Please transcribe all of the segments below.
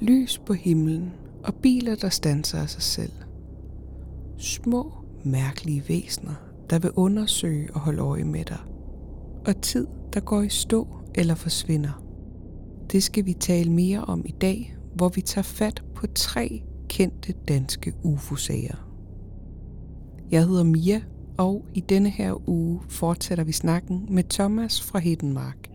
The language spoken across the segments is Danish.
Lys på himlen og biler, der standser af sig selv. Små, mærkelige væsener, der vil undersøge og holde øje med dig. Og tid, der går i stå eller forsvinder. Det skal vi tale mere om i dag, hvor vi tager fat på tre kendte danske UFO-sager. Jeg hedder Mia, og i denne her uge fortsætter vi snakken med Thomas fra Hedenmark.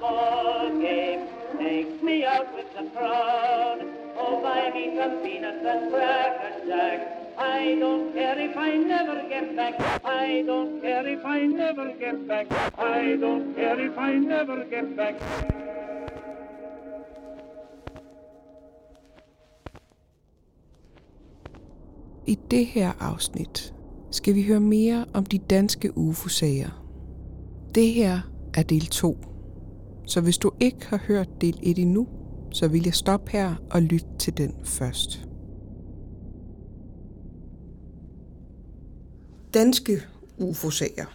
Board game. Take me out with the crowd. Oh, buy me some peanuts and cracker jack. I don't care if I never get back. I don't care if I never get back. I don't care if I never get back. I det her afsnit skal vi høre mere om de danske UFO-sager. Det her er del 2. Så hvis du ikke har hørt del 1 endnu, så vil jeg stoppe her og lytte til den først. Danske UFO-sager.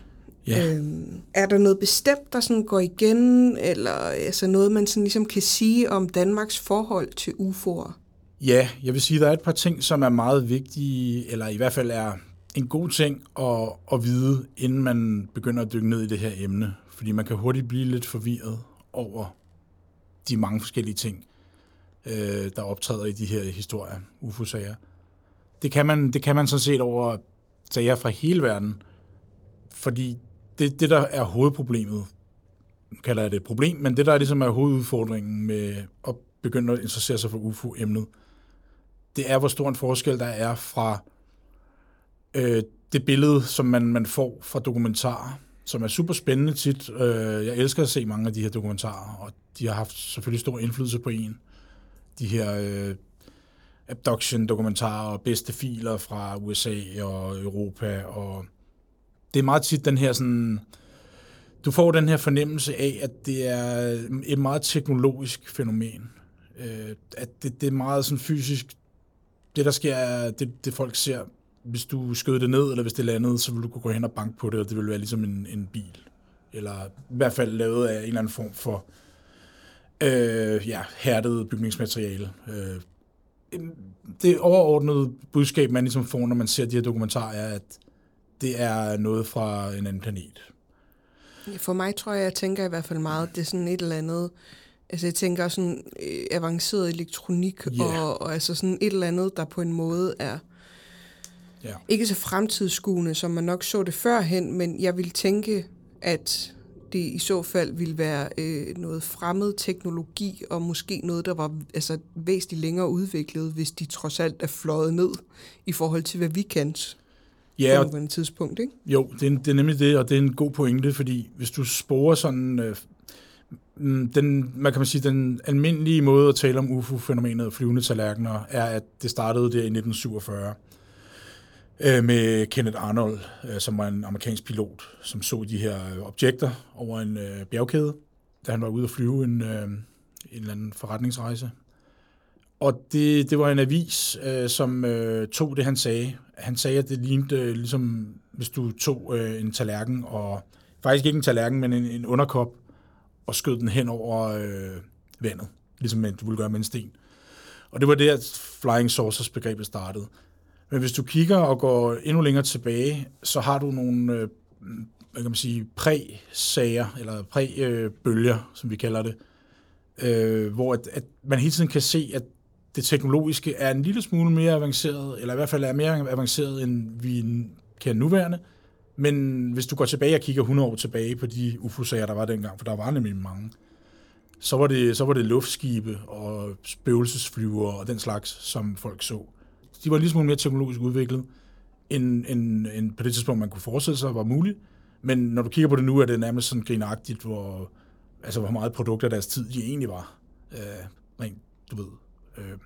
Ja. Øhm, er der noget bestemt, der sådan går igen, eller altså noget, man sådan ligesom kan sige om Danmarks forhold til UFO'er? Ja, jeg vil sige, at der er et par ting, som er meget vigtige, eller i hvert fald er en god ting at, at vide, inden man begynder at dykke ned i det her emne. Fordi man kan hurtigt blive lidt forvirret over de mange forskellige ting, øh, der optræder i de her historier, UFO-sager. Det kan man, det kan man sådan set over sager fra hele verden, fordi det, det der er hovedproblemet, nu kalder jeg det et problem, men det der er ligesom er hovedudfordringen med at begynde at interessere sig for UFO-emnet, det er, hvor stor en forskel der er fra øh, det billede, som man, man får fra dokumentarer, som er super spændende tit. Øh, jeg elsker at se mange af de her dokumentarer, og de har haft selvfølgelig stor indflydelse på en. De her øh, abduction-dokumentarer og bedste filer fra USA og Europa, og det er meget tit den her sådan... Du får den her fornemmelse af, at det er et meget teknologisk fænomen. Øh, at det, det er meget sådan fysisk det, der sker, det, det folk ser. Hvis du skød det ned, eller hvis det landede, så vil du kunne gå hen og banke på det, og det vil være ligesom en, en bil. Eller i hvert fald lavet af en eller anden form for øh, ja, hærdet bygningsmateriale. Øh, det overordnede budskab, man ligesom får, når man ser de her dokumentarer, er, at det er noget fra en anden planet. For mig tror jeg, jeg tænker i hvert fald meget, det er sådan et eller andet, altså jeg tænker sådan øh, avanceret elektronik, Ja. og, og altså sådan et eller andet, der på en måde er Ja. ikke så fremtidsskuende, som man nok så det førhen, men jeg vil tænke, at det i så fald ville være øh, noget fremmed teknologi, og måske noget, der var altså, væsentligt længere udviklet, hvis de trods alt er fløjet ned i forhold til, hvad vi kan Ja, på nuværende tidspunkt. Ikke? Jo, det er, det er nemlig det, og det er en god pointe, fordi hvis du sporer sådan... Øh, mm, den, man kan man sige, den almindelige måde at tale om UFO-fænomenet og flyvende tallerkener, er, at det startede der i 1947 øh, med Kenneth Arnold, øh, som var en amerikansk pilot, som så de her øh, objekter over en øh, bjergkæde, da han var ude at flyve en, øh, en eller anden forretningsrejse. Og det, det var en avis, øh, som øh, tog det, han sagde. Han sagde, at det lignede øh, ligesom, hvis du tog øh, en tallerken, og faktisk ikke en tallerken, men en, en underkop, og skød den hen over øh, vandet, ligesom man- du ville gøre med en sten. Og det var der, at flying saucers begrebet startede. Men hvis du kigger og går endnu længere tilbage, så har du nogle øh, hvad kan man sige, præ-sager, eller præ-bølger, som vi kalder det, øh, hvor at, at man hele tiden kan se, at det teknologiske er en lille smule mere avanceret, eller i hvert fald er mere avanceret, end vi kan nuværende. Men hvis du går tilbage og kigger 100 år tilbage på de UFO-sager, der var dengang, for der var nemlig mange, så var det, så var det luftskibe og spøgelsesflyver og den slags, som folk så. De var lige smule mere teknologisk udviklet, end, end, end på det tidspunkt, man kunne forestille sig, var muligt. Men når du kigger på det nu, er det nærmest sådan grinagtigt, hvor, altså, hvor meget produkter deres tid de egentlig var. Øh, rent, du ved, øh,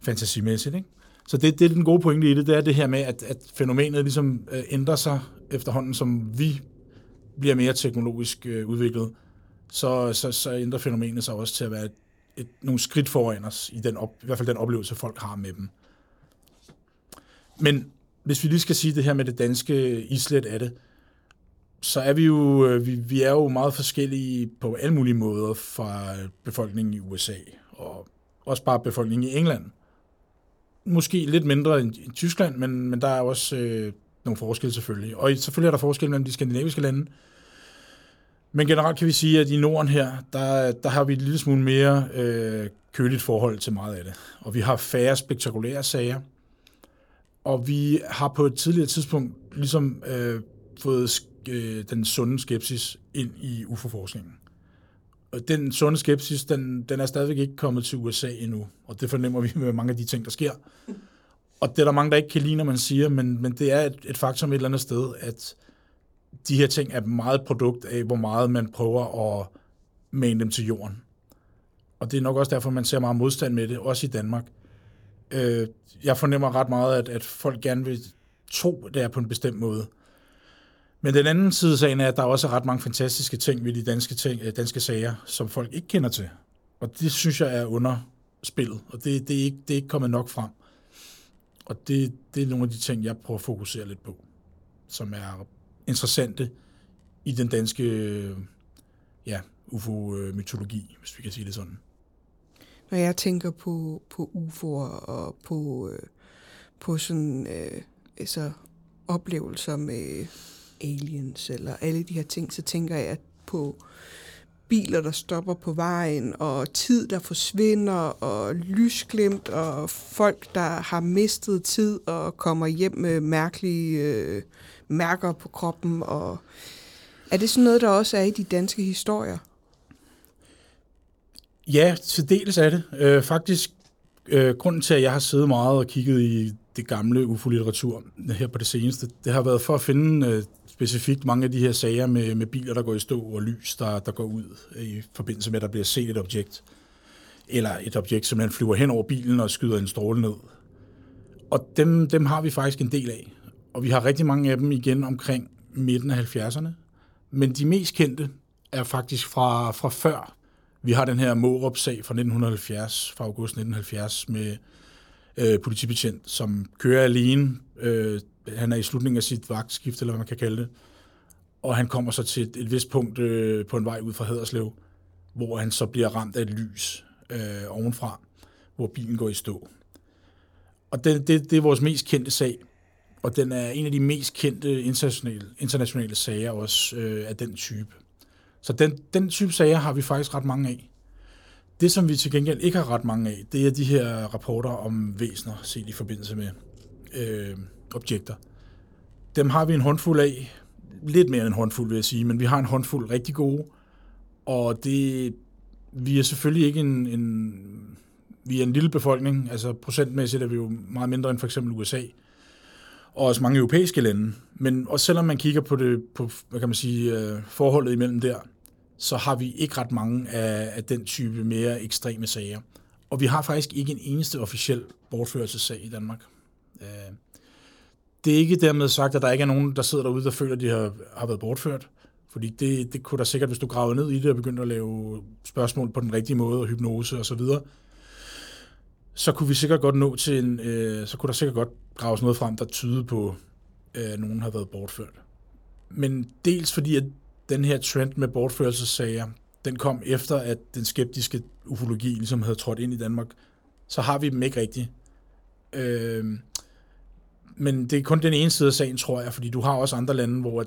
fantasimæssigt. Ikke? Så det, det er den gode pointe i det, det er det her med, at, at fænomenet ligesom øh, ændrer sig efterhånden, som vi bliver mere teknologisk øh, udviklet, så, så, så ændrer fænomenet sig også til at være et, et, nogle skridt foran os, i, den op, i hvert fald den oplevelse, folk har med dem. Men hvis vi lige skal sige det her med det danske islet af det, så er vi jo, øh, vi, vi er jo meget forskellige på alle mulige måder fra befolkningen i USA, og også bare befolkningen i England. Måske lidt mindre end i Tyskland, men, men der er også øh, nogle forskelle selvfølgelig. Og selvfølgelig er der forskel mellem de skandinaviske lande, men generelt kan vi sige, at i Norden her, der, der har vi et lille smule mere øh, køligt forhold til meget af det. Og vi har færre spektakulære sager. Og vi har på et tidligere tidspunkt ligesom øh, fået øh, den sunde skepsis ind i UFO-forskningen. Og den sunde skepsis, den, den er stadigvæk ikke kommet til USA endnu. Og det fornemmer vi med mange af de ting, der sker. Og det er der mange, der ikke kan lide, når man siger, men, men det er et, et faktum et eller andet sted, at de her ting er meget produkt af, hvor meget man prøver at mane dem til jorden. Og det er nok også derfor, man ser meget modstand med det, også i Danmark. Øh, jeg fornemmer ret meget, at, at folk gerne vil tro, det er på en bestemt måde. Men den anden side af sagen er, at der også er ret mange fantastiske ting ved de danske, ting, øh, danske sager, som folk ikke kender til. Og det synes jeg er under spillet, og det, det, er, ikke, det er ikke kommet nok frem. Og det, det er nogle af de ting, jeg prøver at fokusere lidt på, som er interessante i den danske øh, ja, UFO-mytologi, øh, hvis vi kan sige det sådan. Når jeg tænker på, på UFO'er og på, øh, på sådan øh, altså oplevelser med aliens eller alle de her ting, så tænker jeg på biler, der stopper på vejen, og tid, der forsvinder, og lysglimt, og folk, der har mistet tid og kommer hjem med mærkelige øh, mærker på kroppen. Og er det sådan noget, der også er i de danske historier? Ja, til dels er det. Øh, faktisk, øh, grunden til, at jeg har siddet meget og kigget i det gamle UFO-litteratur her på det seneste, det har været for at finde øh, specifikt mange af de her sager med, med biler, der går i stå, og lys, der, der går ud øh, i forbindelse med, at der bliver set et objekt. Eller et objekt, som man flyver hen over bilen og skyder en stråle ned. Og dem, dem har vi faktisk en del af. Og vi har rigtig mange af dem igen omkring midten af 70'erne. Men de mest kendte er faktisk fra, fra før. Vi har den her Morup-sag fra 1970, fra august 1970, med øh, politibetjent, som kører alene. Øh, han er i slutningen af sit vagtskift, eller hvad man kan kalde det. Og han kommer så til et, et vist punkt øh, på en vej ud fra Haderslev, hvor han så bliver ramt af et lys øh, ovenfra, hvor bilen går i stå. Og det, det, det er vores mest kendte sag og den er en af de mest kendte internationale, internationale sager også øh, af den type. Så den, den type sager har vi faktisk ret mange af. Det, som vi til gengæld ikke har ret mange af, det er de her rapporter om væsener set i forbindelse med øh, objekter. Dem har vi en håndfuld af. Lidt mere end en håndfuld, vil jeg sige, men vi har en håndfuld rigtig gode. Og det, vi er selvfølgelig ikke en, en, vi er en lille befolkning, altså procentmæssigt er vi jo meget mindre end for eksempel USA og også mange europæiske lande. Men også selvom man kigger på det, på, hvad kan man sige, øh, forholdet imellem der, så har vi ikke ret mange af, af den type mere ekstreme sager. Og vi har faktisk ikke en eneste officiel bortførelsessag i Danmark. Øh, det er ikke dermed sagt, at der ikke er nogen, der sidder derude, der føler, at de har, har været bortført. Fordi det, det kunne da sikkert, hvis du gravede ned i det og begyndte at lave spørgsmål på den rigtige måde, og hypnose og så videre, så kunne vi sikkert godt nå til en, øh, så kunne der sikkert godt graves noget frem, der tyder på, at nogen har været bortført. Men dels fordi, at den her trend med bortførelsessager, den kom efter, at den skeptiske ufologi ligesom havde trådt ind i Danmark, så har vi dem ikke rigtigt. Øh, men det er kun den ene side af sagen, tror jeg, fordi du har også andre lande, hvor at,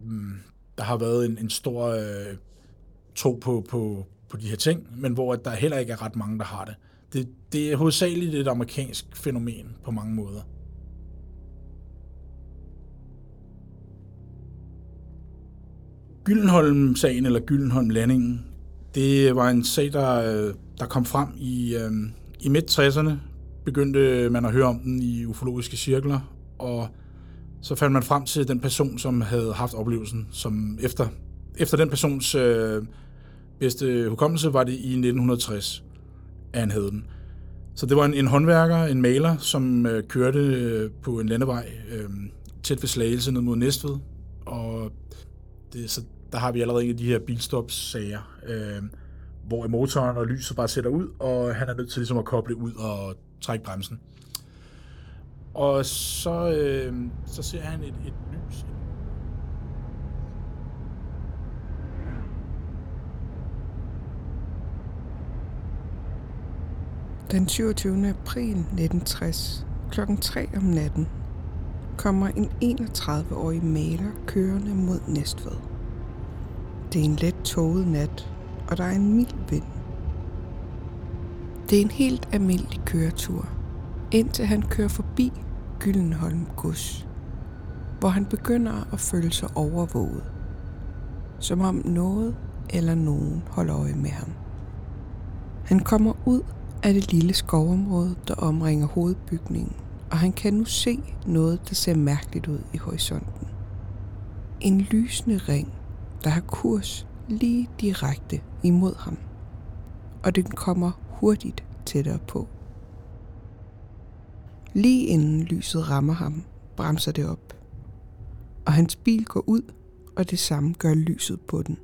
mm, der har været en, en stor øh, tro på, på, på de her ting, men hvor at der heller ikke er ret mange, der har det det, det er hovedsageligt et amerikansk fænomen på mange måder. Gyldenholm-sagen, eller Gyldenholm-landingen, det var en sag, der, øh, der kom frem i, øh, i midt-60'erne. Begyndte man at høre om den i ufologiske cirkler, og så fandt man frem til den person, som havde haft oplevelsen, som efter, efter den persons øh, bedste hukommelse var det i 1960 at han havde den. Så det var en, en håndværker, en maler, som øh, kørte øh, på en landevej øh, tæt ved Slagelse ned mod Næstved det, så der har vi allerede en af de her bilstopsager, øh, hvor motoren og lyset bare sætter ud, og han er nødt til ligesom at koble ud og trække bremsen. Og så, øh, så ser han et, et lys, Den 27. april 1960 klokken 3 om natten kommer en 31-årig maler kørende mod Næstved. Det er en let tåget nat, og der er en mild vind. Det er en helt almindelig køretur, indtil han kører forbi Gyllenholm Gods, hvor han begynder at føle sig overvåget, som om noget eller nogen holder øje med ham. Han kommer ud af det lille skovområde, der omringer hovedbygningen, og han kan nu se noget, der ser mærkeligt ud i horisonten. En lysende ring, der har kurs lige direkte imod ham, og den kommer hurtigt tættere på. Lige inden lyset rammer ham, bremser det op, og hans bil går ud, og det samme gør lyset på den.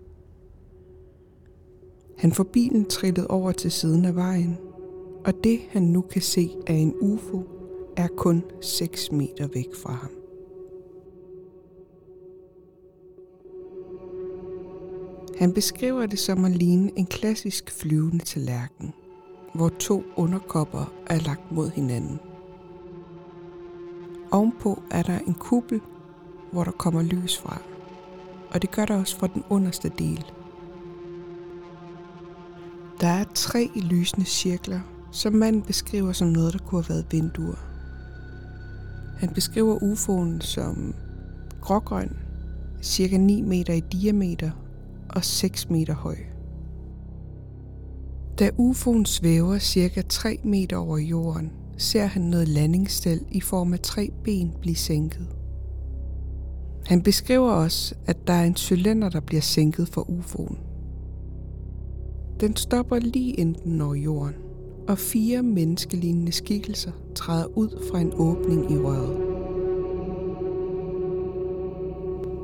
Han får bilen trillet over til siden af vejen, og det han nu kan se er en UFO er kun 6 meter væk fra ham. Han beskriver det som at ligne en klassisk flyvende tallerken, hvor to underkopper er lagt mod hinanden. Ovenpå er der en kuppel, hvor der kommer lys fra, og det gør der også fra den underste del. Der er tre lysende cirkler, som manden beskriver som noget, der kunne have været vinduer. Han beskriver UFO'en som grågrøn, cirka 9 meter i diameter og 6 meter høj. Da UFO'en svæver cirka 3 meter over jorden, ser han noget landingsstel i form af tre ben blive sænket. Han beskriver også, at der er en cylinder, der bliver sænket for UFO'en. Den stopper lige inden den når jorden, og fire menneskelignende skikkelser træder ud fra en åbning i røret.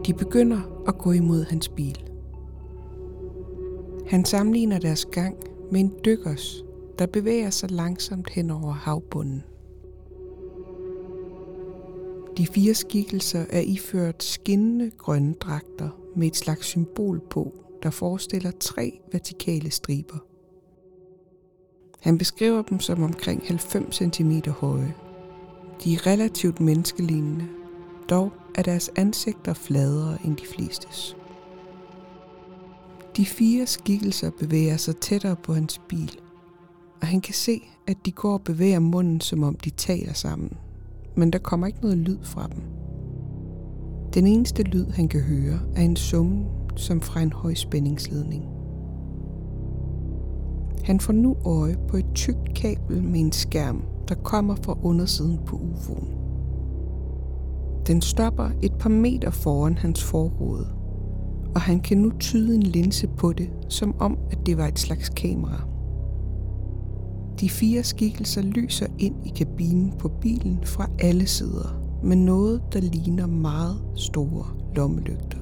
De begynder at gå imod hans bil. Han sammenligner deres gang med en dykkers, der bevæger sig langsomt hen over havbunden. De fire skikkelser er iført skinnende grønne dragter med et slags symbol på, der forestiller tre vertikale striber. Han beskriver dem som omkring 90 cm høje. De er relativt menneskelignende, dog er deres ansigter fladere end de flestes. De fire skikkelser bevæger sig tættere på hans bil, og han kan se, at de går og bevæger munden, som om de taler sammen. Men der kommer ikke noget lyd fra dem. Den eneste lyd, han kan høre, er en summen, som fra en højspændingsledning. Han får nu øje på et tykt kabel med en skærm, der kommer fra undersiden på UFO'en. Den stopper et par meter foran hans forrude, og han kan nu tyde en linse på det, som om at det var et slags kamera. De fire skikkelser lyser ind i kabinen på bilen fra alle sider med noget, der ligner meget store lommelygter.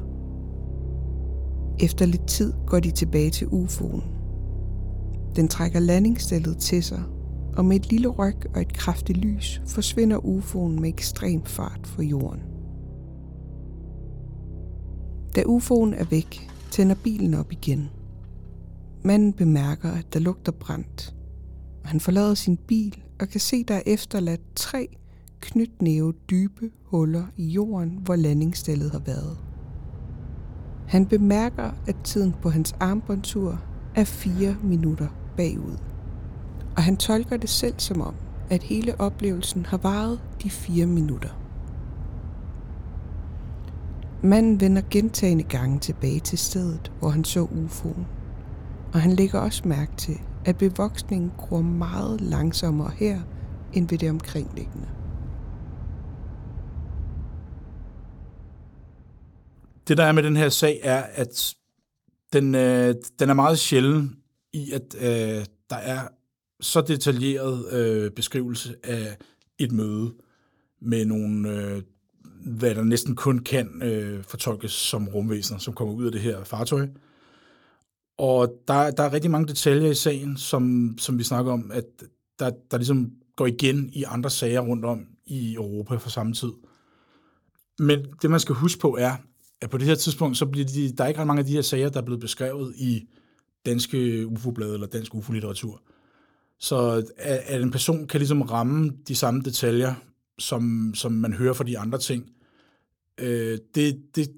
Efter lidt tid går de tilbage til UFO'en. Den trækker landingsstellet til sig, og med et lille ryg og et kraftigt lys forsvinder UFO'en med ekstrem fart fra jorden. Da UFO'en er væk, tænder bilen op igen. Manden bemærker, at der lugter brændt, han forlader sin bil og kan se, der er efterladt tre knytnæve dybe huller i jorden, hvor landingsstellet har været. Han bemærker, at tiden på hans armbåndsur er 4 minutter bagud. Og han tolker det selv som om, at hele oplevelsen har varet de 4 minutter. Manden vender gentagende gange tilbage til stedet, hvor han så UFO'en. Og han lægger også mærke til, at bevoksningen gror meget langsommere her, end ved det omkringliggende. Det der er med den her sag er, at den, øh, den er meget sjælden i, at øh, der er så detaljeret øh, beskrivelse af et møde med nogle, øh, hvad der næsten kun kan øh, fortolkes som rumvæsener, som kommer ud af det her fartøj. Og der, der er rigtig mange detaljer i sagen, som, som vi snakker om, at der, der ligesom går igen i andre sager rundt om i Europa for samme tid. Men det, man skal huske på, er, at på det her tidspunkt, så bliver de, der er ikke ret mange af de her sager, der er blevet beskrevet i danske UFO-blade eller dansk UFO-litteratur. Så at, at en person kan ligesom ramme de samme detaljer, som, som man hører fra de andre ting, øh, det, det,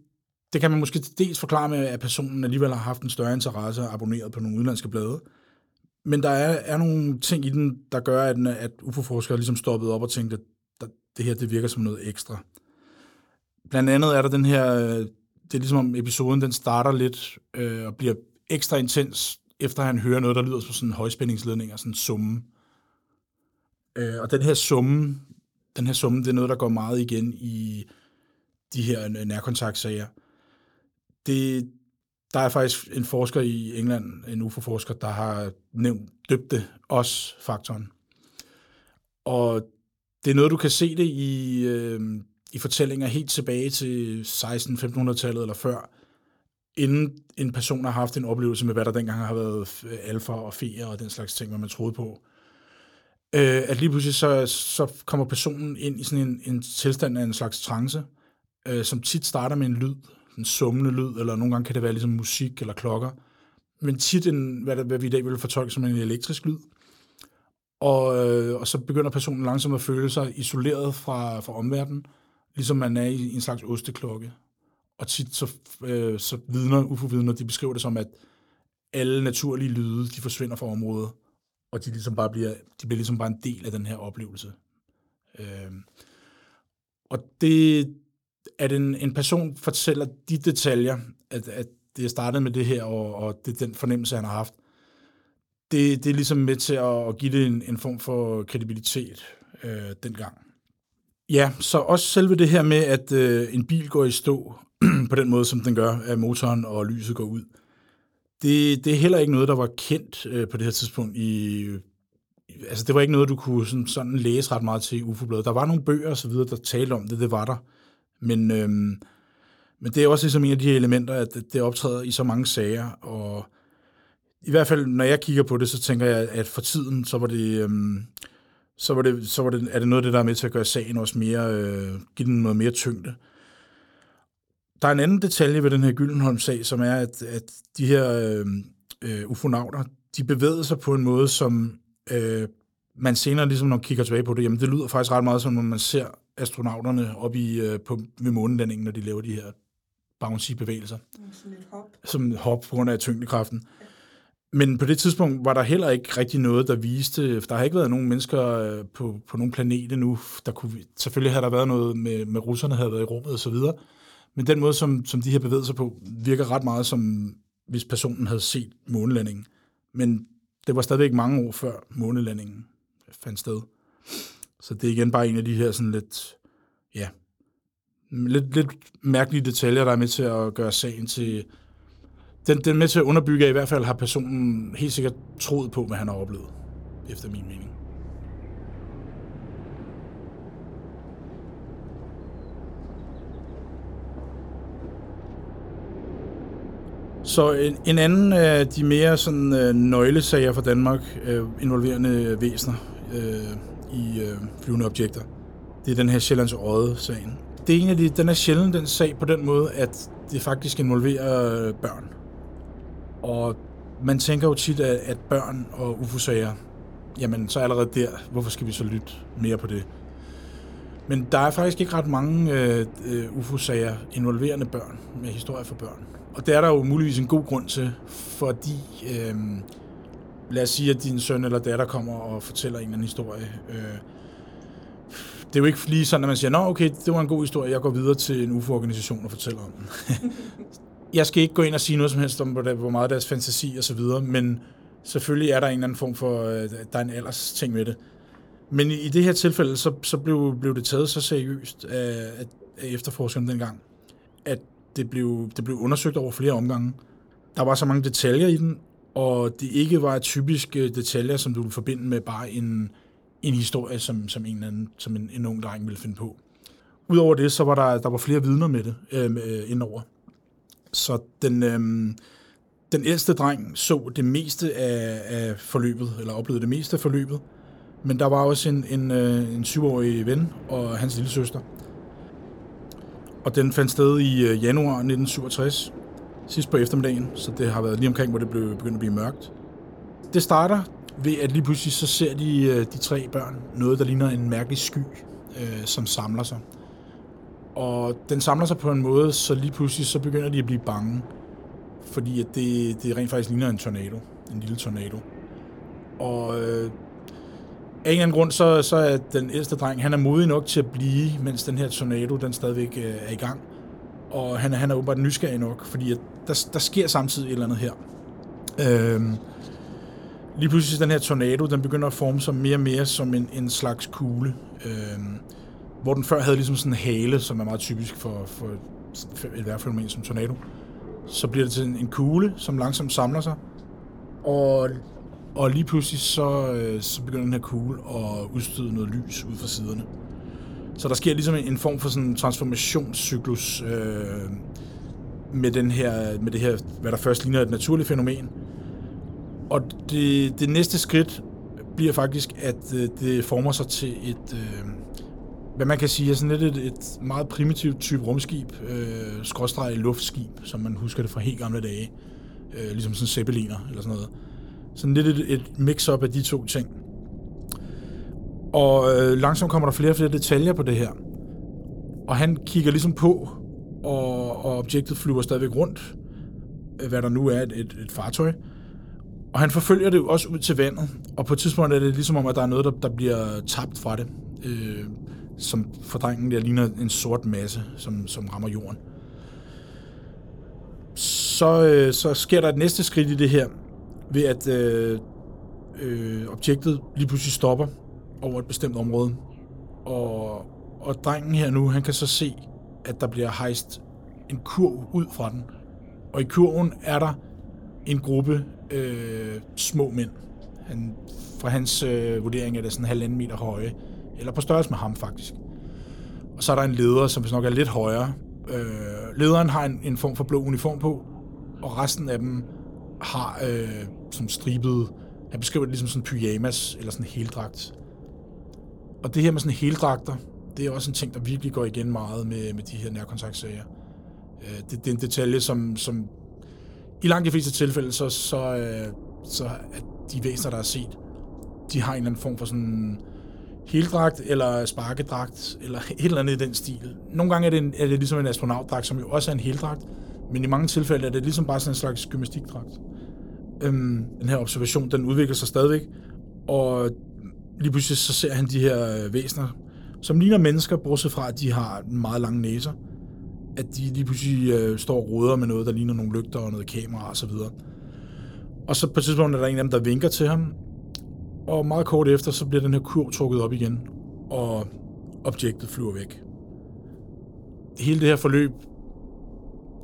det kan man måske dels forklare med, at personen alligevel har haft en større interesse og abonneret på nogle udenlandske blade. Men der er, er nogle ting i den, der gør, at, at UFO-forskere ligesom stoppede op og tænkte, at det her det virker som noget ekstra. Blandt andet er der den her, øh, det er ligesom om episoden den starter lidt øh, og bliver ekstra intens, efter han hører noget, der lyder som sådan en højspændingsledning og sådan en summe. Øh, og den her summe, den her summe, det er noget, der går meget igen i de her nærkontaktsager. Det, der er faktisk en forsker i England, en UFO-forsker, der har nævnt, døbt det os faktoren Og det er noget, du kan se det i, øh, i fortællinger helt tilbage til 16-1500-tallet eller før, inden en person har haft en oplevelse med, hvad der dengang har været alfa og feer og den slags ting, hvad man troede på. Øh, at lige pludselig så, så kommer personen ind i sådan en, en tilstand af en slags trance, øh, som tit starter med en lyd, en summende lyd, eller nogle gange kan det være ligesom musik eller klokker, men tit en, hvad, hvad vi i dag vil fortolke som en elektrisk lyd. Og, øh, og så begynder personen langsomt at føle sig isoleret fra, fra omverdenen, ligesom man er i, i en slags osteklokke. Og tit så, øh, så vidner, UFO-vidner, de beskriver det som, at alle naturlige lyde, de forsvinder fra området, og de, ligesom bare bliver, de bliver ligesom bare en del af den her oplevelse. Øh, og det, at en, en person fortæller de detaljer, at, at det er startet med det her, og, og det er den fornemmelse, han har haft, det, det er ligesom med til at, at give det en, en form for kredibilitet øh, dengang. Ja, så også selve det her med, at øh, en bil går i stå på den måde, som den gør, at motoren og lyset går ud, det, det er heller ikke noget, der var kendt øh, på det her tidspunkt i... Altså, det var ikke noget, du kunne sådan, sådan læse ret meget til i UFO-bladet. Der var nogle bøger og så videre, der talte om det, det var der. Men, øhm, men det er også ligesom en af de her elementer, at det optræder i så mange sager, og i hvert fald, når jeg kigger på det, så tænker jeg, at for tiden, så var det, øhm, så var det, så var det, er det noget af det, der er med til at gøre sagen også mere, øh, give den noget mere tyngde. Der er en anden detalje ved den her Gyldenholm-sag, som er, at, at de her øh, øh, ufonauter, de bevægede sig på en måde, som øh, man senere, ligesom når man kigger tilbage på det, jamen det lyder faktisk ret meget som, når man ser astronauterne op i, øh, på, ved månelandingen, når de laver de her bouncy-bevægelser. Som et hop. Som et hop på grund af tyngdekraften. Men på det tidspunkt var der heller ikke rigtig noget, der viste, der har ikke været nogen mennesker øh, på, på nogen planet endnu, der kunne, selvfølgelig havde der været noget med, med russerne, havde været i rummet og så videre, men den måde, som, som de her bevæger sig på, virker ret meget som, hvis personen havde set månelandingen. Men det var stadigvæk mange år før månelandingen fandt sted. Så det er igen bare en af de her sådan lidt, ja, lidt, lidt mærkelige detaljer, der er med til at gøre sagen til... Den, den er med til at underbygge, at i hvert fald har personen helt sikkert troet på, hvad han har oplevet, efter min mening. Så en, en anden af de mere sådan, øh, nøglesager for Danmark, øh, involverende væsener, øh, i øh, flyvende objekter. Det er den her Sjællands Odde-sagen. Det er en af de, den er sjældent den sag på den måde, at det faktisk involverer øh, børn. Og man tænker jo tit, at, at børn og UFO-sager, jamen så allerede der, hvorfor skal vi så lytte mere på det? Men der er faktisk ikke ret mange øh, øh UFO-sager involverende børn med historier for børn. Og det er der jo muligvis en god grund til, fordi øh, lad os sige, at din søn eller datter kommer og fortæller en eller anden historie. Øh, det er jo ikke lige sådan, at man siger, nå okay, det var en god historie, jeg går videre til en UFO-organisation og fortæller om den. jeg skal ikke gå ind og sige noget som helst om, hvor meget deres fantasi og så videre, men selvfølgelig er der en eller anden form for, øh, der er en alders ting med det. Men i det her tilfælde, så, så blev, blev det taget så seriøst af, af efterforskerne dengang, at det blev, det blev undersøgt over flere omgange. Der var så mange detaljer i den, og det ikke var typiske detaljer, som du ville forbinde med bare en, en historie, som, som, en, anden, som en, en ung dreng ville finde på. Udover det, så var der, der var flere vidner med det øhm, øh, indover. Så den, øh, den ældste dreng så det meste af, af forløbet, eller oplevede det meste af forløbet. Men der var også en, en, øh, en syvårig ven og hans lille søster. Og den fandt sted i øh, januar 1967, sidst på eftermiddagen, så det har været lige omkring, hvor det blev begyndt at blive mørkt. Det starter ved at lige pludselig så ser de, øh, de tre børn noget, der ligner en mærkelig sky, øh, som samler sig. Og den samler sig på en måde, så lige pludselig så begynder de at blive bange, fordi at det, det rent faktisk ligner en tornado, en lille tornado. Og øh, af en eller anden grund, så, så er den ældste dreng, han er modig nok til at blive, mens den her tornado, den stadigvæk øh, er i gang. Og han, han er åbenbart nysgerrig nok, fordi at der, der sker samtidig et eller andet her. Øhm, lige pludselig den her tornado, den begynder at forme sig mere og mere som en, en slags kugle. Øhm, hvor den før havde ligesom sådan en hale, som er meget typisk for, for et vejrfænomen som tornado. Så bliver det til en, en kugle, som langsomt samler sig. Og, og lige pludselig så, øh, så begynder den her kugle at udstøde noget lys ud fra siderne. Så der sker ligesom en, en form for sådan en transformationscyklus øh, med, den her, med det her, hvad der først ligner et naturligt fænomen. Og det, det næste skridt bliver faktisk, at øh, det former sig til et, øh, hvad man kan sige, er sådan lidt et, et meget primitivt type rumskib, øh, skråstreget luftskib, som man husker det fra helt gamle dage. Øh, ligesom sådan zeppeliner eller sådan noget. Sådan lidt et, et mix-up af de to ting. Og øh, langsomt kommer der flere og flere detaljer på det her. Og han kigger ligesom på, og, og objektet flyver stadigvæk rundt, øh, hvad der nu er et, et, et fartøj. Og han forfølger det jo også ud til vandet, og på et tidspunkt er det ligesom om, at der er noget, der, der bliver tabt fra det, øh, som for drengen der ligner en sort masse, som, som rammer jorden. Så, øh, så sker der et næste skridt i det her, ved at øh, øh, objektet lige pludselig stopper over et bestemt område. Og, og drengen her nu, han kan så se, at der bliver hejst en kurv ud fra den. Og i kurven er der en gruppe øh, små mænd. Han, fra hans øh, vurdering er det sådan en halvanden meter høje. Eller på størrelse med ham, faktisk. Og så er der en leder, som hvis nok er lidt højere. Øh, lederen har en, en form for blå uniform på, og resten af dem har øh, sådan stribet, han beskriver det ligesom sådan pyjamas, eller sådan en heldragt. Og det her med sådan heldragter, det er også en ting, der virkelig går igen meget med, med de her nærkontaktsager. Øh, det, det er en detalje, som, som i langt de fleste tilfælde, så, så, øh, så er de væsener, der er set, de har en eller anden form for sådan heldragt eller sparkedragt, eller et eller andet i den stil. Nogle gange er det, en, er det ligesom en astronautdragt, som jo også er en heldragt, men i mange tilfælde er det ligesom bare sådan en slags gymnastikdragt. Øhm, den her observation, den udvikler sig stadigvæk, og lige pludselig så ser han de her øh, væsener, som ligner mennesker, bortset fra, at de har meget lange næser. At de lige pludselig øh, står og roder med noget, der ligner nogle lygter og noget kamera og så videre. Og så på et tidspunkt er der en af dem, der vinker til ham, og meget kort efter, så bliver den her kurv trukket op igen, og objektet flyver væk. Hele det her forløb,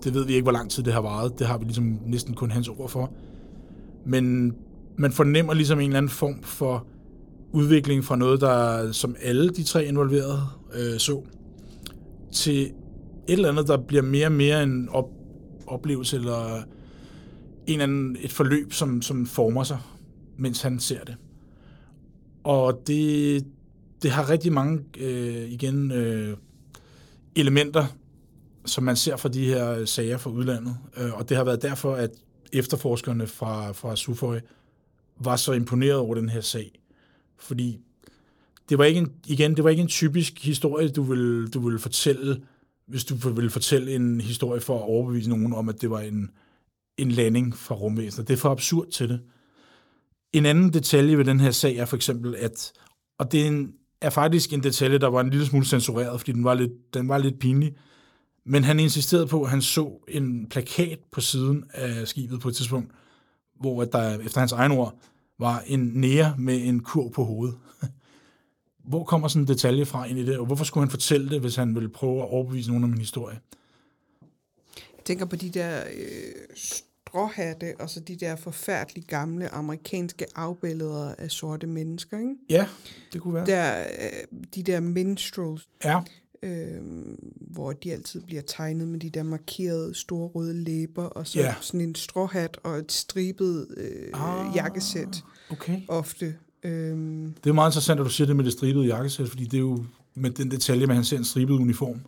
det ved vi ikke, hvor lang tid det har varet. Det har vi ligesom næsten kun hans ord for. Men man fornemmer ligesom en eller anden form for udvikling fra noget, der som alle de tre involverede øh, så, til et eller andet, der bliver mere og mere en op, oplevelse eller en eller anden, et forløb, som, som former sig, mens han ser det. Og det, det har rigtig mange øh, igen øh, elementer, som man ser fra de her øh, sager fra udlandet. Øh, og det har været derfor, at efterforskerne fra, fra Suføj var så imponeret over den her sag. Fordi det var ikke en, igen, det var ikke en typisk historie, du ville, du ville fortælle, hvis du ville fortælle en historie for at overbevise nogen om, at det var en, en landing fra rumvæsener. Det er for absurd til det. En anden detalje ved den her sag er for eksempel, at, og det er, en, er faktisk en detalje, der var en lille smule censureret, fordi den var lidt, den var lidt pinlig, men han insisterede på, at han så en plakat på siden af skibet på et tidspunkt, hvor at der efter hans egen ord var en nære med en kurv på hovedet. Hvor kommer sådan en detalje fra ind i det, og hvorfor skulle han fortælle det, hvis han ville prøve at overbevise nogen om en historie? Jeg tænker på de der øh, stråhatte, og så de der forfærdeligt gamle amerikanske afbilleder af sorte mennesker, ikke? Ja, det kunne være. Der, øh, de der minstrels, Ja, øh, hvor de altid bliver tegnet med de der markerede store røde læber, og så Ja. sådan en stråhat og et stribet øh, Ah. jakkesæt okay. ofte. Øh, Det er meget interessant, at du siger det med det stribede jakkesæt, fordi det er jo med den detalje, med at han ser en stribet uniform.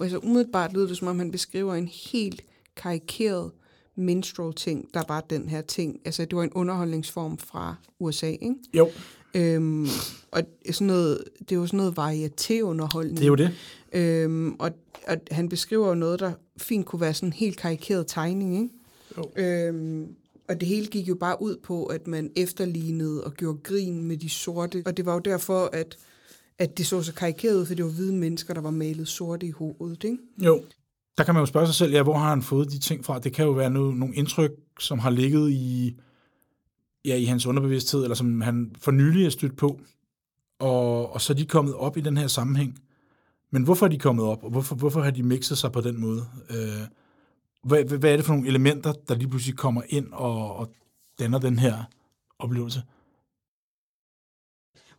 altså umiddelbart lyder det, som om han beskriver en helt karikeret minstrel ting, der var den her ting. Altså, det var en underholdningsform fra USA, ikke? Jo, Øhm, og sådan noget, det er jo sådan noget varieté-underholdning. det er jo det. Øhm, og, og han beskriver jo noget, der fint kunne være sådan en helt karikeret tegning, ikke? Jo. Øhm, og det hele gik jo bare ud på, at man efterlignede og gjorde grin med de sorte. Og det var jo derfor, at, at det så så karikeret ud, for det var hvide mennesker, der var malet sorte i hovedet, ikke? Jo. Der kan man jo spørge sig selv, ja, hvor har han fået de ting fra? Det kan jo være noget, nogle indtryk, som har ligget i, ja, i hans underbevidsthed, eller som han for nylig er stødt på, og, og så er de kommet op i den her sammenhæng. Men hvorfor er de kommet op, og hvorfor, hvorfor har de mixet sig på den måde? Øh, hvad, hvad er det for nogle elementer, der lige pludselig kommer ind og, og danner den her oplevelse?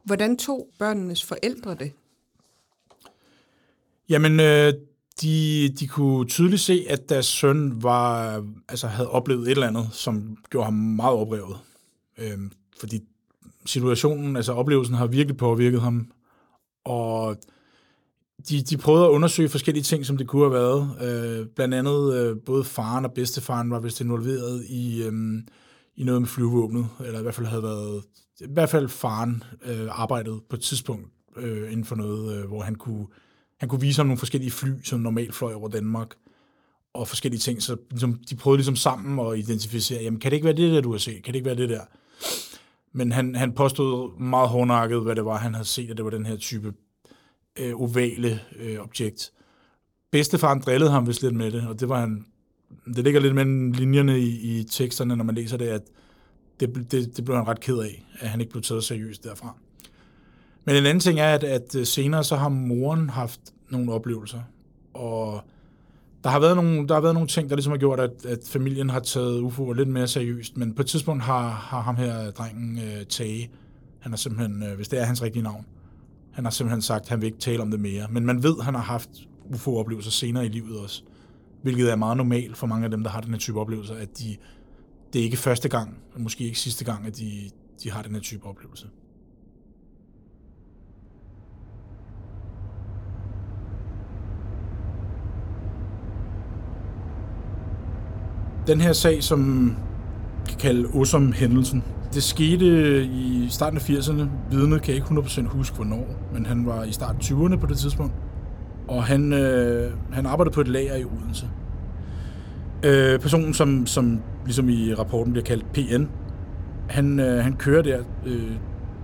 Hvordan tog børnenes forældre det? Jamen, øh, de, de kunne tydeligt se, at deres søn var, altså, havde oplevet et eller andet, som gjorde ham meget oprevet. Øh, fordi situationen, altså oplevelsen, har virkelig påvirket ham. Og de, de prøvede at undersøge forskellige ting, som det kunne have været. Øh, blandt andet øh, både faren og bedstefaren var vist involveret i, øh, i noget med flyvåbnet, eller i hvert fald havde været, i hvert fald faren øh, arbejdet på et tidspunkt øh, inden for noget, øh, hvor han kunne, han kunne vise ham nogle forskellige fly, som normalt fløj over Danmark, og forskellige ting, så ligesom, de prøvede ligesom sammen at identificere, jamen kan det ikke være det der, du har set? Kan det ikke være det der? Men han, han påstod meget hårdnakket, hvad det var, han havde set, at det var den her type øh, ovale øh, objekt. Bedstefaren drillede ham vist lidt med det, og det var han, det ligger lidt mellem linjerne i, i teksterne, når man læser det, at det, det, det blev han ret ked af, at han ikke blev taget seriøst derfra. Men en anden ting er, at, at øh, senere så har moren haft nogle oplevelser, og der har været nogle, der har været nogle ting, der ligesom har gjort, at, at familien har taget UFO'er lidt mere seriøst, men på et tidspunkt har, har ham her drengen øh, Tage, han har simpelthen, øh, hvis det er hans rigtige navn, han har simpelthen sagt, at han vil ikke tale om det mere. Men man ved, at han har haft UFO-oplevelser senere i livet også. Hvilket er meget normalt for mange af dem, der har den her type oplevelser, at de, det er ikke første gang, og måske ikke sidste gang, at de, de har den her type oplevelse. Den her sag, som kan kalde Osum-hændelsen, det skete i starten af 80'erne. Vidnet kan ikke 100% huske, hvornår, men han var i starten 20'erne på det tidspunkt. Og han, øh, han arbejdede på et lager i Odense. Øh, personen, som, som ligesom i rapporten bliver kaldt PN, han, øh, han kører der øh,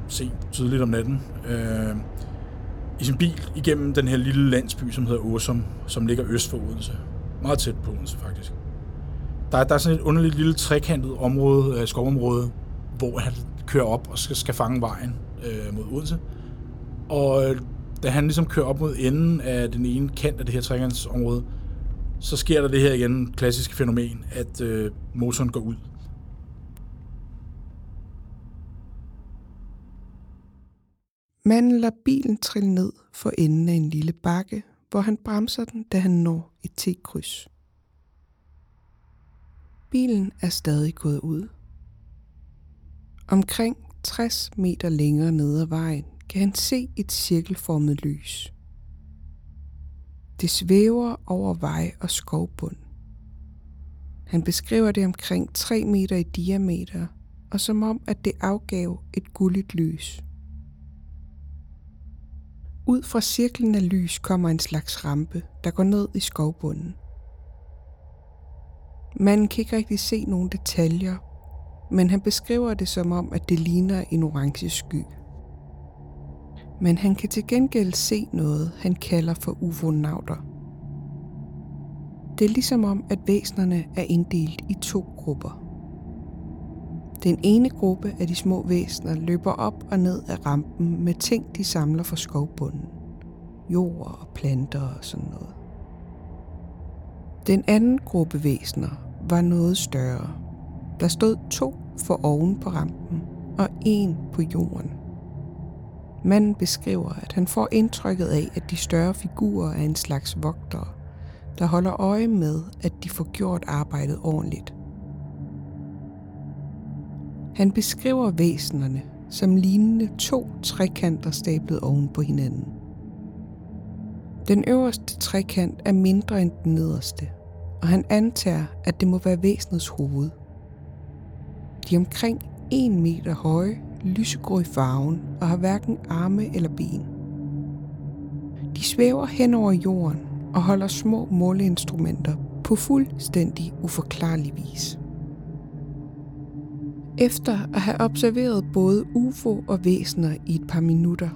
sent, tidligt om natten, øh, i sin bil igennem den her lille landsby, som hedder Åsum, som ligger øst for Odense. Meget tæt på Odense, faktisk. Der, der er sådan et underligt lille trekantet område, øh, skovområde, hvor han kører op og skal, skal fange vejen øh, mod Odense. Og øh, da han ligesom kører op mod enden af den ene kant af det her trekantsområde, så sker der det her igen klassiske fænomen, at øh, motoren går ud. Manden lader bilen trille ned for enden af en lille bakke, hvor han bremser den, da han når et T-kryds. Bilen er stadig gået ud. Omkring 60 meter længere nede ad vejen kan han se et cirkelformet lys. Det svæver over vej og skovbund. Han beskriver det omkring 3 meter i diameter, og som om, at det afgav et gulligt lys. Ud fra cirklen af lys kommer en slags rampe, der går ned i skovbunden. Man kan ikke rigtig se nogen detaljer, men han beskriver det som om, at det ligner en orange sky. Men han kan til gengæld se noget, han kalder for uvonauter. Det er ligesom om, at væsnerne er inddelt i to grupper. Den ene gruppe af de små væsner løber op og ned af rampen med ting, de samler fra skovbunden. Jord og planter og sådan noget. Den anden gruppe væsner var noget større. Der stod to for oven på rampen og en på jorden. Manden beskriver, at han får indtrykket af, at de større figurer er en slags vogtere, der holder øje med, at de får gjort arbejdet ordentligt. Han beskriver væsenerne som lignende to trekanter stablet oven på hinanden. Den øverste trekant er mindre end den nederste, og han antager, at det må være væsenets hoved. De er omkring 1 meter høje, lysegrå i farven og har hverken arme eller ben. De svæver hen over jorden og holder små måleinstrumenter på fuldstændig uforklarlig vis. Efter at have observeret både UFO og væsener i et par minutter,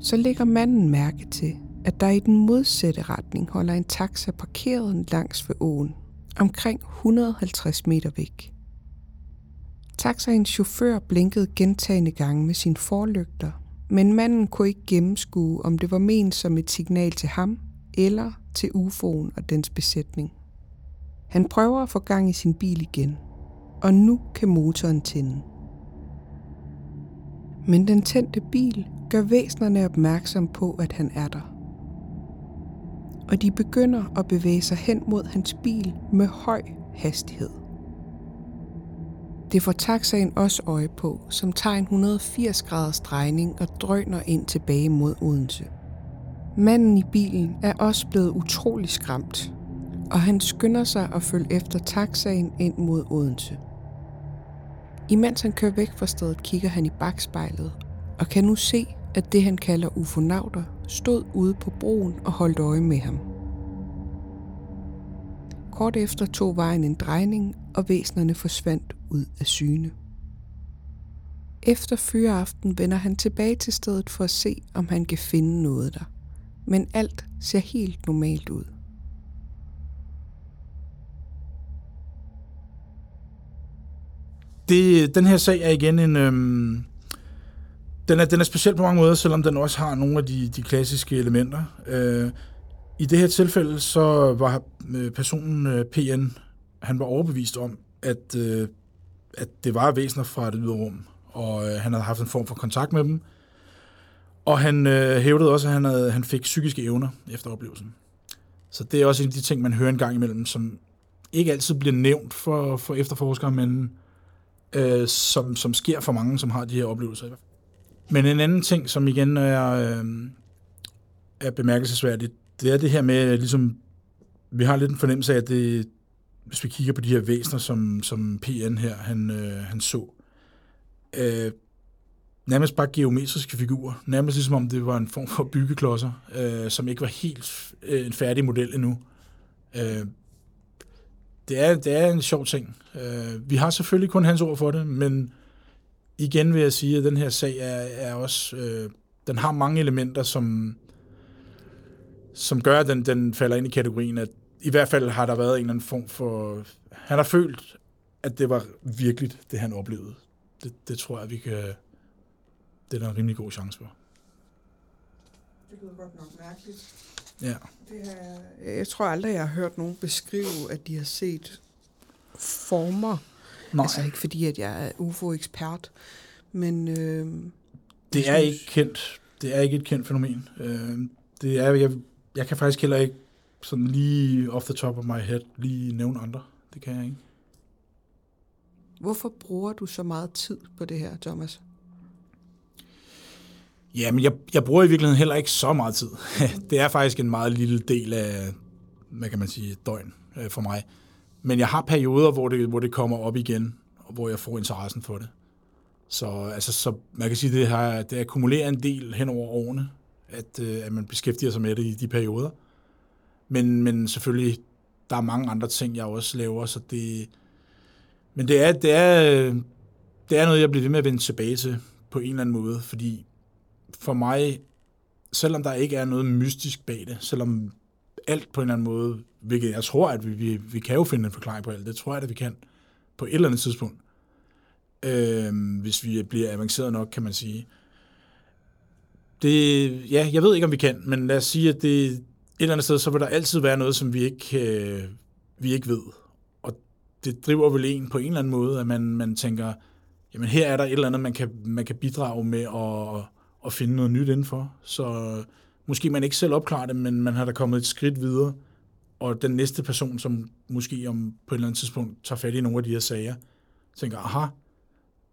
så lægger manden mærke til, at der i den modsatte retning holder en taxa parkeret langs ved åen, omkring 150 meter væk. Taxaens chauffør blinkede gentagende gange med sine forlygter, men manden kunne ikke gennemskue, om det var ment som et signal til ham eller til UFO'en og dens besætning. Han prøver at få gang i sin bil igen, og nu kan motoren tænde. Men den tændte bil gør væsnerne opmærksom på, at han er der. Og de begynder at bevæge sig hen mod hans bil med høj hastighed. Det får taxaen også øje på, som tager en 180 graders drejning og drøner ind tilbage mod Odense. Manden i bilen er også blevet utrolig skræmt, og han skynder sig at følge efter taxaen ind mod Odense. Imens han kører væk fra stedet, kigger han i bagspejlet og kan nu se, at det han kalder ufonauter stod ude på broen og holdt øje med ham. Kort efter tog vejen en drejning, og væsnerne forsvandt ud af syne. Efter fyreaften vender han tilbage til stedet for at se, om han kan finde noget der. Men alt ser helt normalt ud. Det, den her sag er igen en... Øhm, den, er, den er speciel på mange måder, selvom den også har nogle af de, de klassiske elementer. Øh, I det her tilfælde, så var øh, personen øh, PN, han var overbevist om, at, øh, at det var væsener fra det ydre rum, og øh, han havde haft en form for kontakt med dem. Og han øh, hævdede også, at han, havde, han fik psykiske evner efter oplevelsen. Så det er også en af de ting, man hører en gang imellem, som ikke altid bliver nævnt for, for efterforskere, men øh, som, som sker for mange, som har de her oplevelser. Men en anden ting, som igen er, øh, er bemærkelsesværdigt, det er det her med, ligesom, vi har lidt en fornemmelse af, at det, hvis vi kigger på de her væsener, som, som PN her, han, øh, han så, øh, nærmest bare geometriske figurer. Nærmest ligesom om det var en form for byggeklodser, øh, som ikke var helt øh, en færdig model endnu. Øh, det, er, det er en sjov ting. Øh, vi har selvfølgelig kun hans ord for det, men igen vil jeg sige, at den her sag er, er også... Øh, den har mange elementer, som, som gør, at den, den falder ind i kategorien, at i hvert fald har der været en eller anden form for... Han har følt, at det var virkeligt, det han oplevede. Det, det tror jeg, vi kan... Det er der en rimelig god chance for. Det lyder godt nok mærkeligt. Ja. Det er, jeg tror aldrig, jeg har hørt nogen beskrive, at de har set former. Nej, Altså ikke fordi, at jeg er UFO-ekspert, men... Øh, det er ikke kendt. Det er ikke et kendt fænomen. Øh, det er, jeg, jeg kan faktisk heller ikke sådan lige off the top of my head lige nævne andre. Det kan jeg ikke. Hvorfor bruger du så meget tid på det her, Thomas? Ja, men jeg, jeg bruger i virkeligheden heller ikke så meget tid. det er faktisk en meget lille del af, hvad kan man sige, døgn øh, for mig. Men jeg har perioder, hvor det, hvor det kommer op igen, og hvor jeg får interessen for det. Så, altså, så man kan sige, det har det akkumulerer en del hen over årene, at, øh, at man beskæftiger sig med det i de perioder. Men, men selvfølgelig, der er mange andre ting, jeg også laver, så det... Men det er, det er, det er noget, jeg bliver ved med at vende tilbage til på en eller anden måde, fordi for mig, selvom der ikke er noget mystisk bag det, selvom alt på en eller anden måde, hvilket jeg tror, at vi, vi, vi kan jo finde en forklaring på alt, det tror jeg, at vi kan på et eller andet tidspunkt, øh, hvis vi bliver avanceret nok, kan man sige. Det, ja, jeg ved ikke, om vi kan, men lad os sige, at det et eller andet sted, så vil der altid være noget, som vi ikke, øh, vi ikke ved. Og det driver vel en på en eller anden måde, at man, man tænker, jamen her er der et eller andet, man kan, man kan bidrage med at, at finde noget nyt indenfor. Så måske man ikke selv opklarer det, men man har da kommet et skridt videre. Og den næste person, som måske om på et eller andet tidspunkt tager fat i nogle af de her sager, tænker, aha,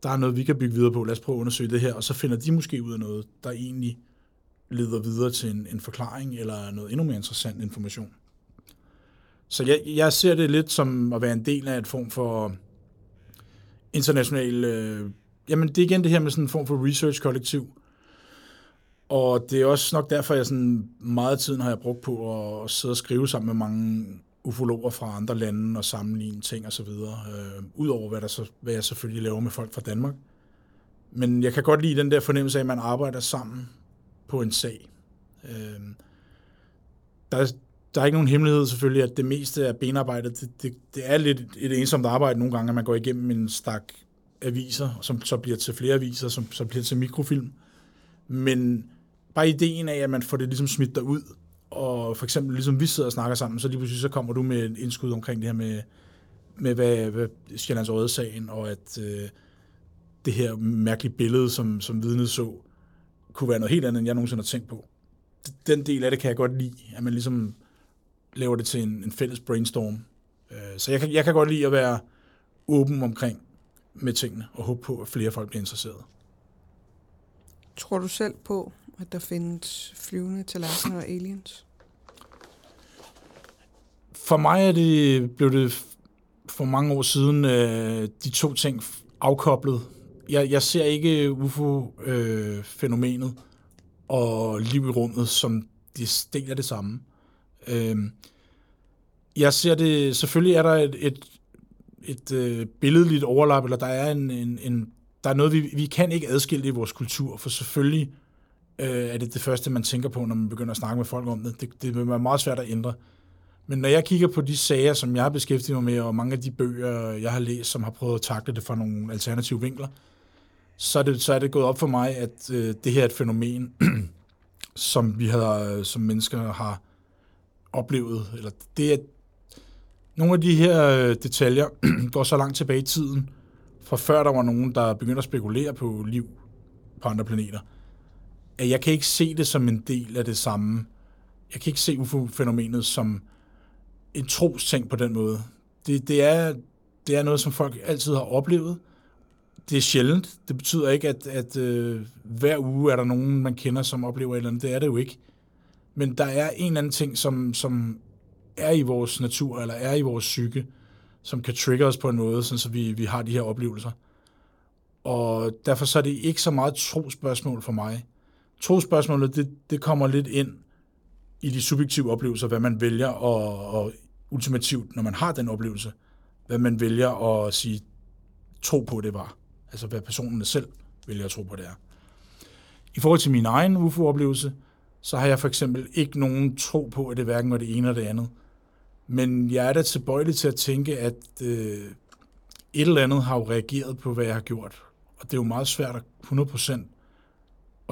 der er noget, vi kan bygge videre på, lad os prøve at undersøge det her, og så finder de måske ud af noget, der egentlig leder videre til en, en forklaring, eller noget endnu mere interessant information. Så jeg, jeg ser det lidt som at være en del af et form for international... Øh, jamen, det er igen det her med sådan en form for research-kollektiv. Og det er også nok derfor, jeg sådan meget tiden har jeg brugt på at, sidde og skrive sammen med mange ufologer fra andre lande og sammenligne ting og så videre. Øh, Udover hvad, der så, hvad jeg selvfølgelig laver med folk fra Danmark. Men jeg kan godt lide den der fornemmelse af, at man arbejder sammen på en sag. Øh, der, er, der er ikke nogen hemmelighed selvfølgelig, at det meste af benarbejdet, det, det, det er lidt et ensomt arbejde nogle gange, at man går igennem en stak aviser, som så bliver til flere aviser, som så bliver til mikrofilm. Men bare ideen af, at man får det ligesom smidt derud, og for eksempel ligesom vi sidder og snakker sammen, så lige pludselig så kommer du med et indskud omkring det her med, med hvad, hvad Sjællands Røde-sagen, og at øh, det her mærkelige billede, som, som vidnet så, kunne være noget helt andet, end jeg nogensinde har tænkt på. Den del af det kan jeg godt lide, at man ligesom laver det til en, en fælles brainstorm. Øh, så jeg kan, jeg kan godt lide at være åben omkring med tingene, og håbe på, at flere folk bliver interesseret. Tror du selv på, at der findes flyvende tallerkener og aliens? For mig er det, blev det for mange år siden øh, de to ting afkoblet. Jeg, jeg ser ikke UFO-fænomenet øh, og liv i rummet som de deler det samme. Øh, jeg ser det, selvfølgelig er der et, et, et øh, billedligt overlap, eller der er en, en, en der er noget, vi, vi kan ikke adskille i vores kultur, for selvfølgelig øh, er det det første, man tænker på, når man begynder at snakke med folk om det. Det, det vil være meget svært at ændre. Men når jeg kigger på de sager, som jeg har beskæftiget mig med, og mange af de bøger, jeg har læst, som har prøvet at takle det fra nogle alternative vinkler, så er det, så er det gået op for mig, at øh, det her er et fænomen, som vi har, øh, som mennesker har oplevet. Eller det er, nogle af de her øh, detaljer går så langt tilbage i tiden, fra før der var nogen, der begyndte at spekulere på liv på andre planeter, at jeg kan ikke se det som en del af det samme. Jeg kan ikke se UFO-fænomenet som en trosting på den måde. Det, det, er, det er noget, som folk altid har oplevet. Det er sjældent. Det betyder ikke, at, at øh, hver uge er der nogen, man kender, som oplever et eller andet. Det er det jo ikke. Men der er en eller anden ting, som, som er i vores natur, eller er i vores psyke, som kan trigge os på en måde, sådan så vi, vi har de her oplevelser. Og derfor så er det ikke så meget trospørgsmål for mig. Trospørgsmålet, det, det kommer lidt ind i de subjektive oplevelser, hvad man vælger, og, og ultimativt, når man har den oplevelse, hvad man vælger at sige, tro på det var. Altså hvad personen selv vælger at tro på det er. I forhold til min egen UFO-oplevelse, så har jeg for eksempel ikke nogen tro på, at det hverken var det ene eller det andet. Men jeg er da tilbøjelig til at tænke, at øh, et eller andet har jo reageret på, hvad jeg har gjort. Og det er jo meget svært at 100%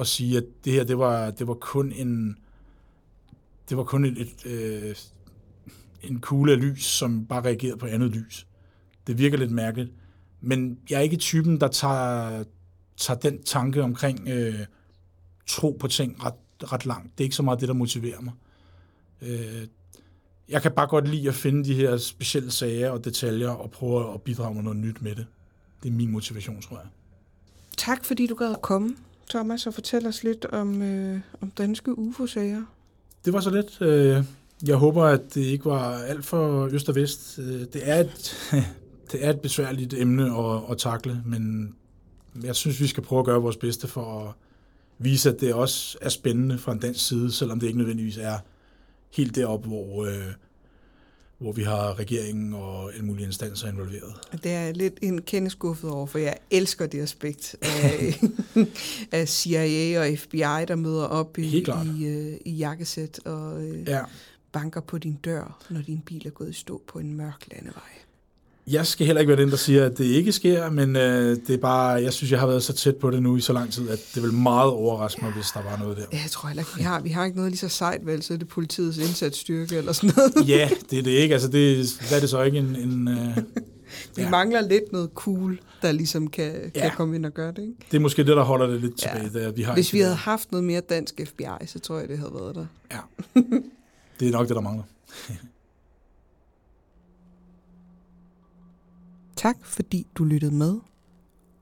at sige, at det her, det var, det var kun en, det var kun et, et øh, en kugle af lys, som bare reagerede på andet lys. Det virker lidt mærkeligt. Men jeg er ikke typen, der tager, tager den tanke omkring øh, tro på ting ret, ret langt. Det er ikke så meget det, der motiverer mig. Øh, jeg kan bare godt lide at finde de her specielle sager og detaljer og prøve at bidrage med noget nyt med det. Det er min motivation, tror jeg. Tak, fordi du gad at komme, Thomas, og fortælle os lidt om, øh, om danske UFO-sager. Det var så lidt. Øh, jeg håber, at det ikke var alt for øst og vest. Øh, det er et, det er et besværligt emne at, at takle, men jeg synes, vi skal prøve at gøre vores bedste for at vise, at det også er spændende fra en dansk side, selvom det ikke nødvendigvis er helt deroppe, hvor, øh, hvor vi har regeringen og alle mulige instanser involveret. Det er lidt en kendeskuffet over, for jeg elsker det aspekt af, af CIA og FBI, der møder op i, i, øh, i jakkesæt og øh, ja. banker på din dør, når din bil er gået i stå på en mørk landevej. Jeg skal heller ikke være den, der siger, at det ikke sker, men øh, det er bare, jeg synes, jeg har været så tæt på det nu i så lang tid, at det vil meget overraske mig, hvis der var noget der. Ja, jeg tror heller ikke, vi har, vi har ikke noget lige så sejt, vel, så er det politiets indsatsstyrke eller sådan noget. ja, det er det ikke. Altså, det, hvad er det så ikke en... en øh, vi ja. mangler lidt noget cool, der ligesom kan, ja. kan komme ind og gøre det, ikke? Det er måske det, der holder det lidt tilbage. Ja. Der, vi har Hvis vi havde haft noget mere dansk FBI, så tror jeg, det havde været der. Ja, det er nok det, der mangler. Tak fordi du lyttede med.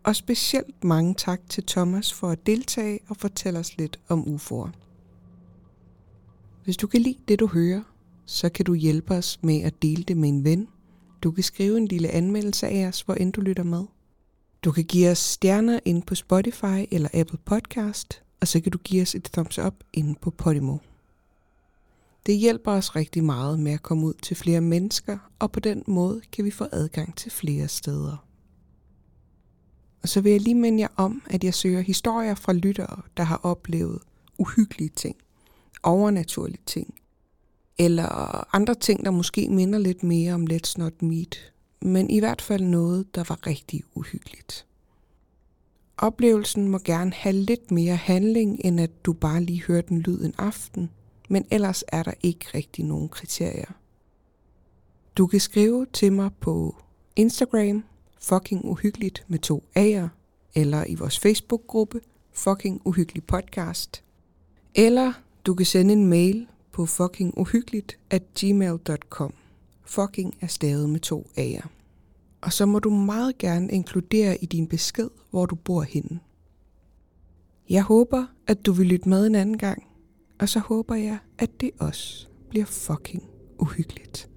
Og specielt mange tak til Thomas for at deltage og fortælle os lidt om UFO'er. Hvis du kan lide det, du hører, så kan du hjælpe os med at dele det med en ven. Du kan skrive en lille anmeldelse af os, hvor end du lytter med. Du kan give os stjerner inde på Spotify eller Apple Podcast, og så kan du give os et thumbs up inde på Podimo. Det hjælper os rigtig meget med at komme ud til flere mennesker, og på den måde kan vi få adgang til flere steder. Og så vil jeg lige minde jer om, at jeg søger historier fra lyttere, der har oplevet uhyggelige ting, overnaturlige ting, eller andre ting, der måske minder lidt mere om Let's Not Meet, men i hvert fald noget, der var rigtig uhyggeligt. Oplevelsen må gerne have lidt mere handling, end at du bare lige hørte en lyd en aften, men ellers er der ikke rigtig nogen kriterier. Du kan skrive til mig på Instagram, fucking uhyggeligt med to A'er, eller i vores Facebook-gruppe, fucking uhyggelig podcast. Eller du kan sende en mail på fuckinguhyggeligt at gmail.com. Fucking er stavet med to A'er. Og så må du meget gerne inkludere i din besked, hvor du bor henne. Jeg håber, at du vil lytte med en anden gang, og så håber jeg, at det også bliver fucking uhyggeligt.